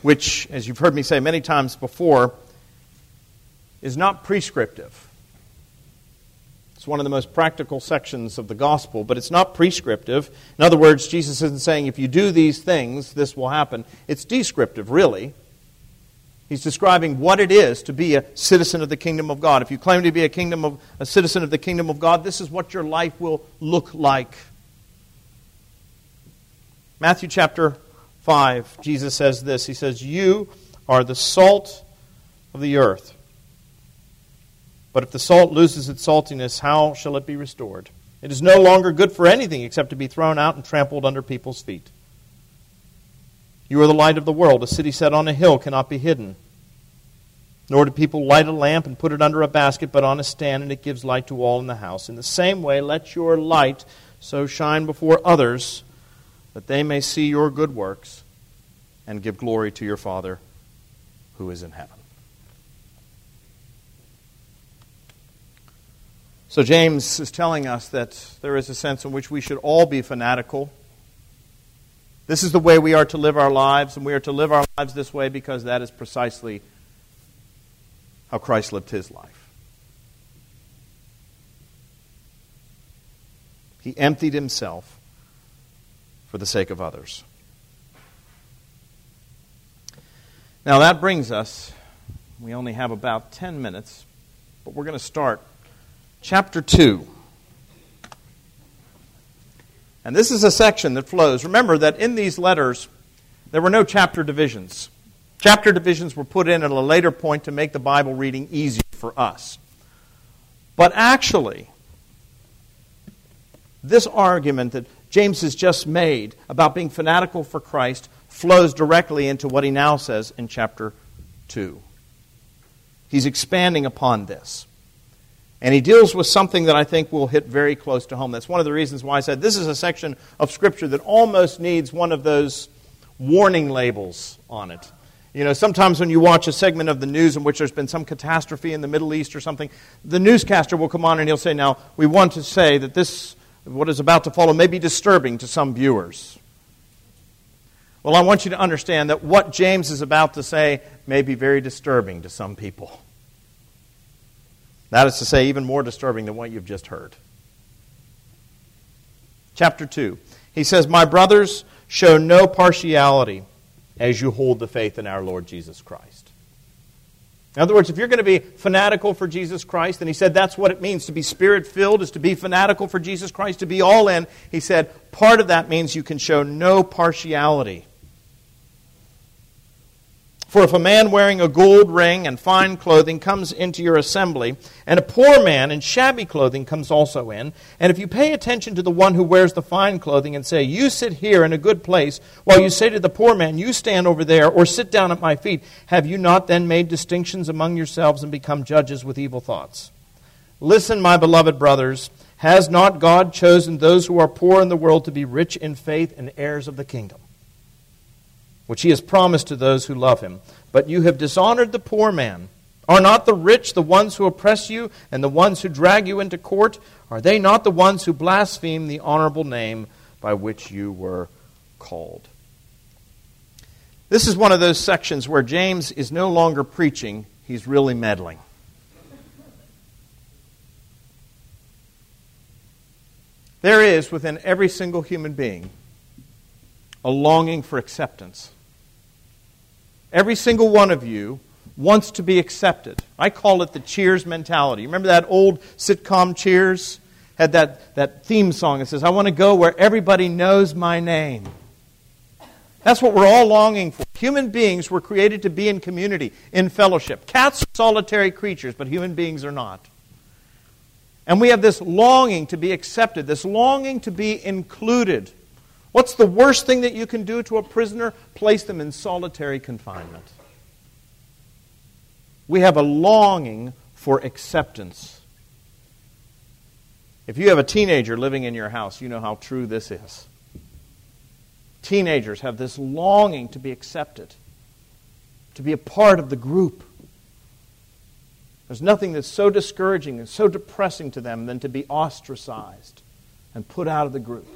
Which, as you've heard me say many times before, is not prescriptive. It's one of the most practical sections of the gospel, but it's not prescriptive. In other words, Jesus isn't saying if you do these things, this will happen. It's descriptive, really. He's describing what it is to be a citizen of the kingdom of God. If you claim to be a kingdom of a citizen of the kingdom of God, this is what your life will look like. Matthew chapter 5, Jesus says this He says, You are the salt of the earth. But if the salt loses its saltiness, how shall it be restored? It is no longer good for anything except to be thrown out and trampled under people's feet. You are the light of the world. A city set on a hill cannot be hidden. Nor do people light a lamp and put it under a basket, but on a stand, and it gives light to all in the house. In the same way, let your light so shine before others that they may see your good works and give glory to your Father who is in heaven. So, James is telling us that there is a sense in which we should all be fanatical. This is the way we are to live our lives, and we are to live our lives this way because that is precisely how Christ lived his life. He emptied himself for the sake of others. Now that brings us, we only have about 10 minutes, but we're going to start chapter 2. And this is a section that flows. Remember that in these letters, there were no chapter divisions. Chapter divisions were put in at a later point to make the Bible reading easier for us. But actually, this argument that James has just made about being fanatical for Christ flows directly into what he now says in chapter 2. He's expanding upon this. And he deals with something that I think will hit very close to home. That's one of the reasons why I said this is a section of Scripture that almost needs one of those warning labels on it. You know, sometimes when you watch a segment of the news in which there's been some catastrophe in the Middle East or something, the newscaster will come on and he'll say, Now, we want to say that this what is about to follow may be disturbing to some viewers. Well, I want you to understand that what James is about to say may be very disturbing to some people. That is to say, even more disturbing than what you've just heard. Chapter 2. He says, My brothers, show no partiality as you hold the faith in our Lord Jesus Christ. In other words, if you're going to be fanatical for Jesus Christ, and he said that's what it means to be spirit filled, is to be fanatical for Jesus Christ, to be all in, he said part of that means you can show no partiality. For if a man wearing a gold ring and fine clothing comes into your assembly, and a poor man in shabby clothing comes also in, and if you pay attention to the one who wears the fine clothing and say, You sit here in a good place, while you say to the poor man, You stand over there, or sit down at my feet, have you not then made distinctions among yourselves and become judges with evil thoughts? Listen, my beloved brothers, has not God chosen those who are poor in the world to be rich in faith and heirs of the kingdom? Which he has promised to those who love him. But you have dishonored the poor man. Are not the rich the ones who oppress you and the ones who drag you into court? Are they not the ones who blaspheme the honorable name by which you were called? This is one of those sections where James is no longer preaching, he's really meddling. There is within every single human being a longing for acceptance. Every single one of you wants to be accepted. I call it the cheers mentality. Remember that old sitcom Cheers? Had that, that theme song that says, I want to go where everybody knows my name. That's what we're all longing for. Human beings were created to be in community, in fellowship. Cats are solitary creatures, but human beings are not. And we have this longing to be accepted, this longing to be included. What's the worst thing that you can do to a prisoner? Place them in solitary confinement. We have a longing for acceptance. If you have a teenager living in your house, you know how true this is. Teenagers have this longing to be accepted, to be a part of the group. There's nothing that's so discouraging and so depressing to them than to be ostracized and put out of the group.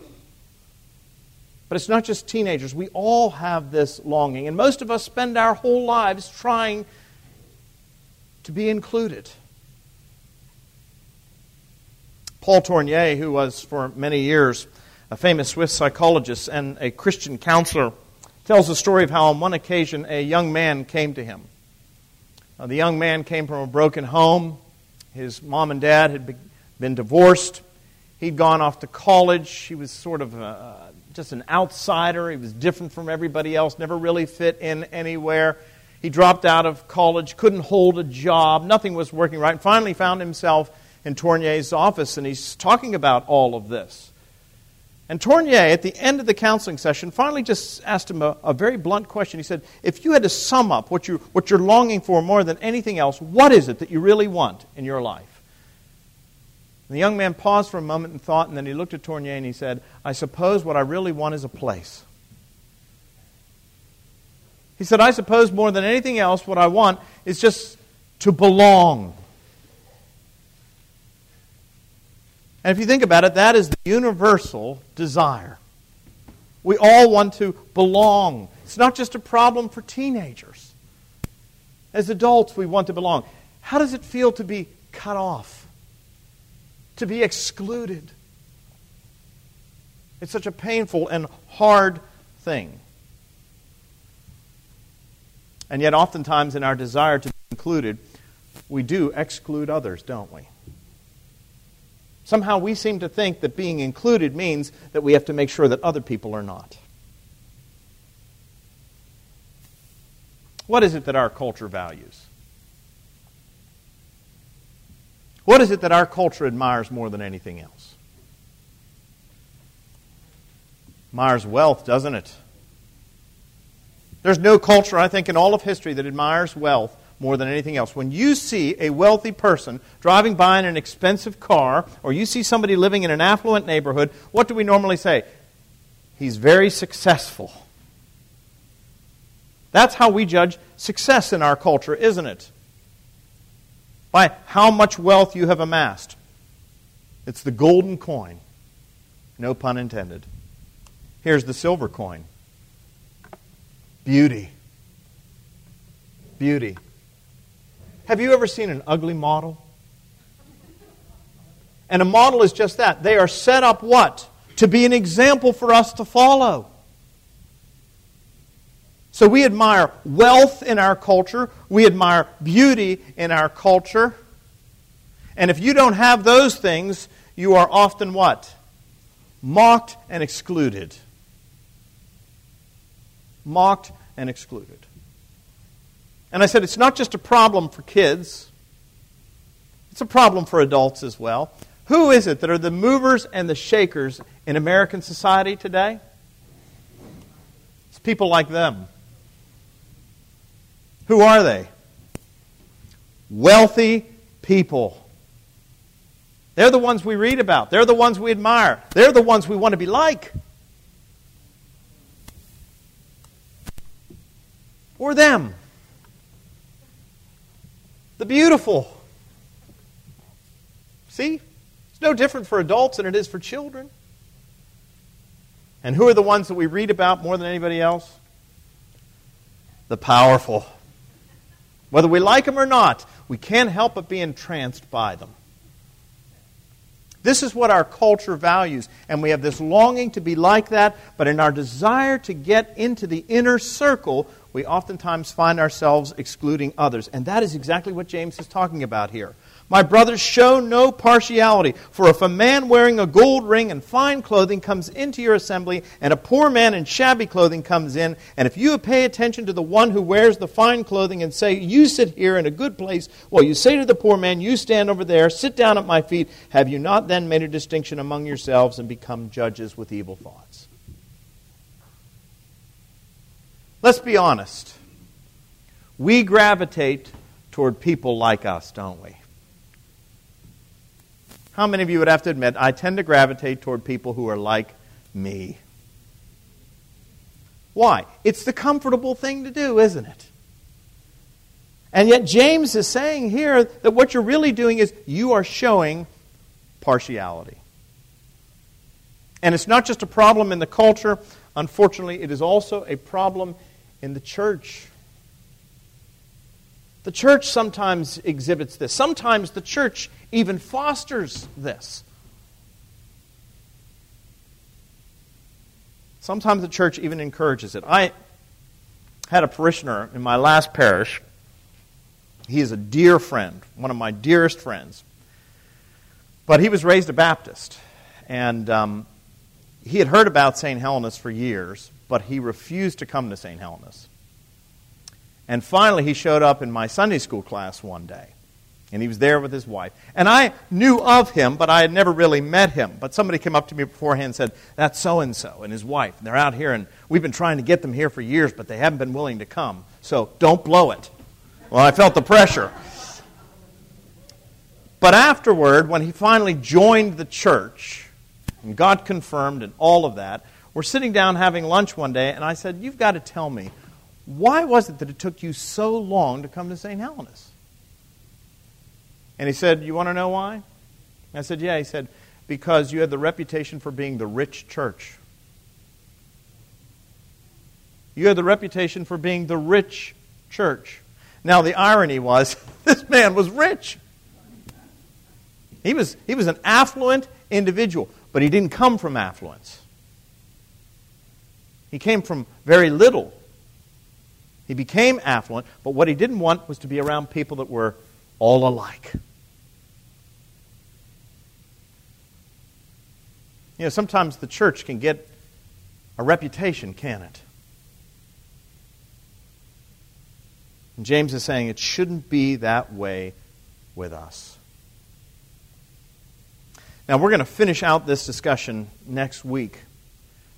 But it's not just teenagers. We all have this longing. And most of us spend our whole lives trying to be included. Paul Tournier, who was for many years a famous Swiss psychologist and a Christian counselor, tells the story of how on one occasion a young man came to him. Uh, the young man came from a broken home. His mom and dad had been divorced. He'd gone off to college. He was sort of a, just an outsider. He was different from everybody else, never really fit in anywhere. He dropped out of college, couldn't hold a job, nothing was working right. and Finally, found himself in Tournier's office, and he's talking about all of this. And Tournier, at the end of the counseling session, finally just asked him a, a, very blunt question. He said, If you had to sum up what, you, what you're longing for more than anything else, what is it that you really want in your life? And the young man paused for a moment and thought, and then he looked at Tournier and he said, I suppose what I really want is a place. He said, I suppose more than anything else, what I want is just to belong. And if you think about it, that is the universal desire. We all want to belong. It's not just a problem for teenagers. As adults, we want to belong. How does it feel to be cut off? To be excluded. It's such a painful and hard thing. And yet, oftentimes, in our desire to be included, we do exclude others, don't we? Somehow we seem to think that being included means that we have to make sure that other people are not. What is it that our culture values? What is it that our culture admires more than anything else? Admires wealth, doesn't it? There's no culture, I think, in all of history that admires wealth more than anything else. When you see a wealthy person driving by in an expensive car, or you see somebody living in an affluent neighborhood, what do we normally say? He's very successful. That's how we judge success in our culture, isn't it? By how much wealth you have amassed. It's the golden coin. No pun intended. Here's the silver coin beauty. Beauty. Have you ever seen an ugly model? And a model is just that. They are set up what? To be an example for us to follow. So we admire wealth in our culture, we admire beauty in our culture. And if you don't have those things, you are often what? Mocked and excluded. Mocked and excluded. And I said it's not just a problem for kids, it's a problem for adults as well. Who is it that are the movers and the shakers in American society today? It's people like them. Who are they? Wealthy people. They're the ones we read about. They're the ones we admire. They're the ones we want to be like. or them? The beautiful. See? It's no different for adults than it is for children. And who are the ones that we read about more than anybody else? The powerful. Whether we like them or not, we can't help but be entranced by them. This is what our culture values, and we have this longing to be like that, but in our desire to get into the inner circle, we oftentimes find ourselves excluding others. And that is exactly what James is talking about here. My brothers, show no partiality. For if a man wearing a gold ring and fine clothing comes into your assembly, and a poor man in shabby clothing comes in, and if you pay attention to the one who wears the fine clothing and say, You sit here in a good place, well, you say to the poor man, You stand over there, sit down at my feet, have you not then made a distinction among yourselves and become judges with evil thoughts? Let's be honest. We gravitate toward people like us, don't we? How many of you would have to admit, I tend to gravitate toward people who are like me? Why? It's the comfortable thing to do, isn't it? And yet, James is saying here that what you're really doing is you are showing partiality. And it's not just a problem in the culture, unfortunately, it is also a problem in the church. The church sometimes exhibits this. Sometimes the church even fosters this. Sometimes the church even encourages it. I had a parishioner in my last parish. He is a dear friend, one of my dearest friends. But he was raised a Baptist. And um, he had heard about St. Helena's for years, but he refused to come to St. Helena's. And finally, he showed up in my Sunday school class one day. And he was there with his wife. And I knew of him, but I had never really met him. But somebody came up to me beforehand and said, That's so and so and his wife. And they're out here, and we've been trying to get them here for years, but they haven't been willing to come. So don't blow it. Well, I felt the pressure. But afterward, when he finally joined the church, and God confirmed and all of that, we're sitting down having lunch one day, and I said, You've got to tell me why was it that it took you so long to come to St. Helena's? And he said, You want to know why? I said, Yeah. He said, Because you had the reputation for being the rich church. You had the reputation for being the rich church. Now, the irony was, this man was rich. He was, he was an affluent individual, but he didn't come from affluence. He came from very little. He became affluent, but what he didn't want was to be around people that were all alike. You know, sometimes the church can get a reputation, can it? And James is saying it shouldn't be that way with us. Now, we're going to finish out this discussion next week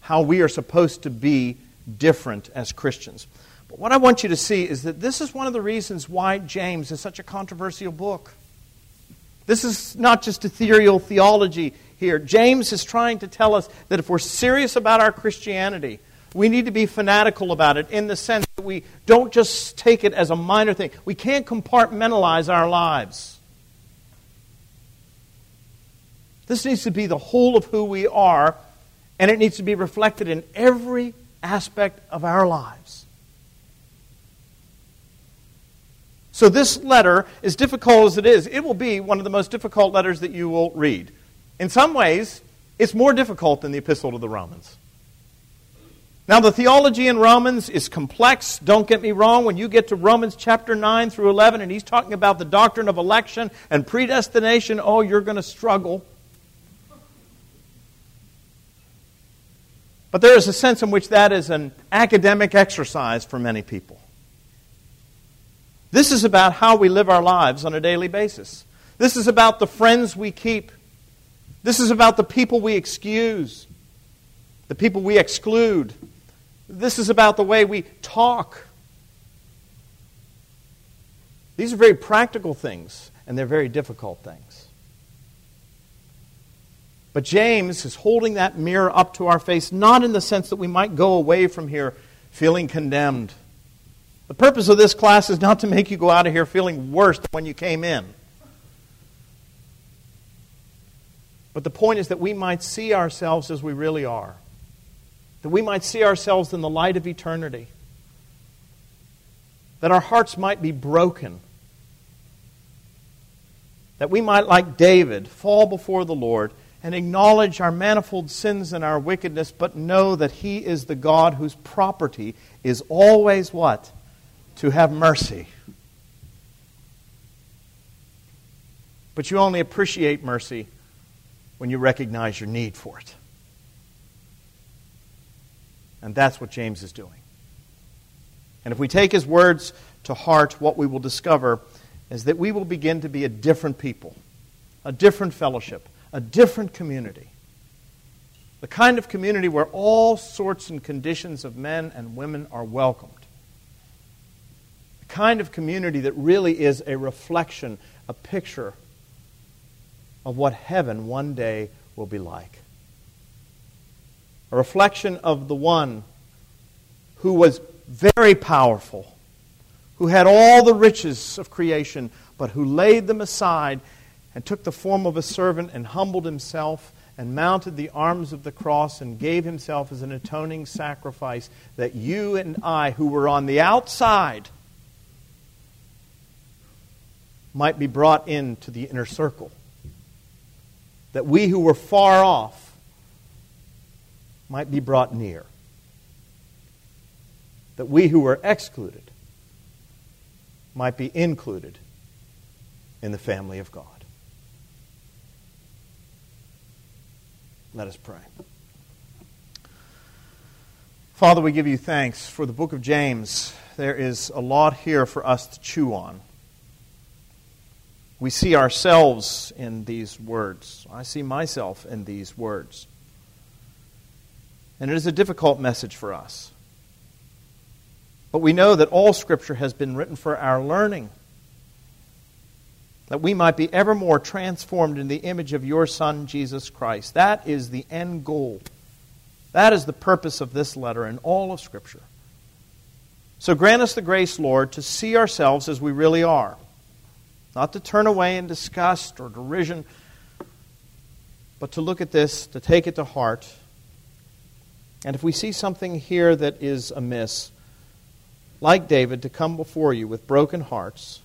how we are supposed to be different as Christians. But what I want you to see is that this is one of the reasons why James is such a controversial book. This is not just ethereal theology here. James is trying to tell us that if we're serious about our Christianity, we need to be fanatical about it in the sense that we don't just take it as a minor thing. We can't compartmentalize our lives. This needs to be the whole of who we are, and it needs to be reflected in every aspect of our lives. So, this letter, as difficult as it is, it will be one of the most difficult letters that you will read. In some ways, it's more difficult than the Epistle to the Romans. Now, the theology in Romans is complex. Don't get me wrong. When you get to Romans chapter 9 through 11, and he's talking about the doctrine of election and predestination, oh, you're going to struggle. But there is a sense in which that is an academic exercise for many people. This is about how we live our lives on a daily basis. This is about the friends we keep. This is about the people we excuse, the people we exclude. This is about the way we talk. These are very practical things, and they're very difficult things. But James is holding that mirror up to our face, not in the sense that we might go away from here feeling condemned The purpose of this class is not to make you go out of here feeling worse than when you came in. But the point is that we might see ourselves as we really are, that we might see ourselves in the light of eternity, that our hearts might be broken, that we might, like David, fall before the Lord and acknowledge our manifold sins and our wickedness, but know that He is the God whose property is always what? To have mercy. But you only appreciate mercy when you recognize your need for it. And that's what James is doing. And if we take his words to heart, what we will discover is that we will begin to be a different people, a different fellowship, a different community. The kind of community where all sorts and conditions of men and women are welcomed. Kind of community that really is a reflection, a picture of what heaven one day will be like. A reflection of the one who was very powerful, who had all the riches of creation, but who laid them aside and took the form of a servant and humbled himself and mounted the arms of the cross and gave himself as an atoning sacrifice that you and I, who were on the outside, might be brought into the inner circle that we who were far off might be brought near. That we who were excluded might be included in the family of God. Let us pray. Father, we give you thanks for the book of James. There is a lot here for us to chew on. We see ourselves in these words. I see myself in these words. And it is a difficult message for us. But we know that all Scripture has been written for our learning, that we might be ever more transformed in the image of your Son, Jesus Christ. That is the end goal. That is the purpose of this letter and all of Scripture. So grant us the grace, Lord, to see ourselves as we really are not to turn away in disgust or derision, but to look at this, to take it to heart. And if we see something here that is amiss, like David, to come before you with broken hearts,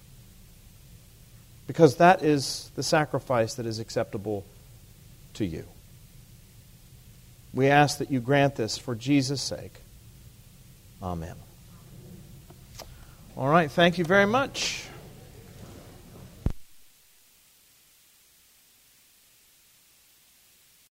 because that is the sacrifice that is acceptable to you. We ask that you grant this for Jesus' sake. Amen. All right, thank you very much.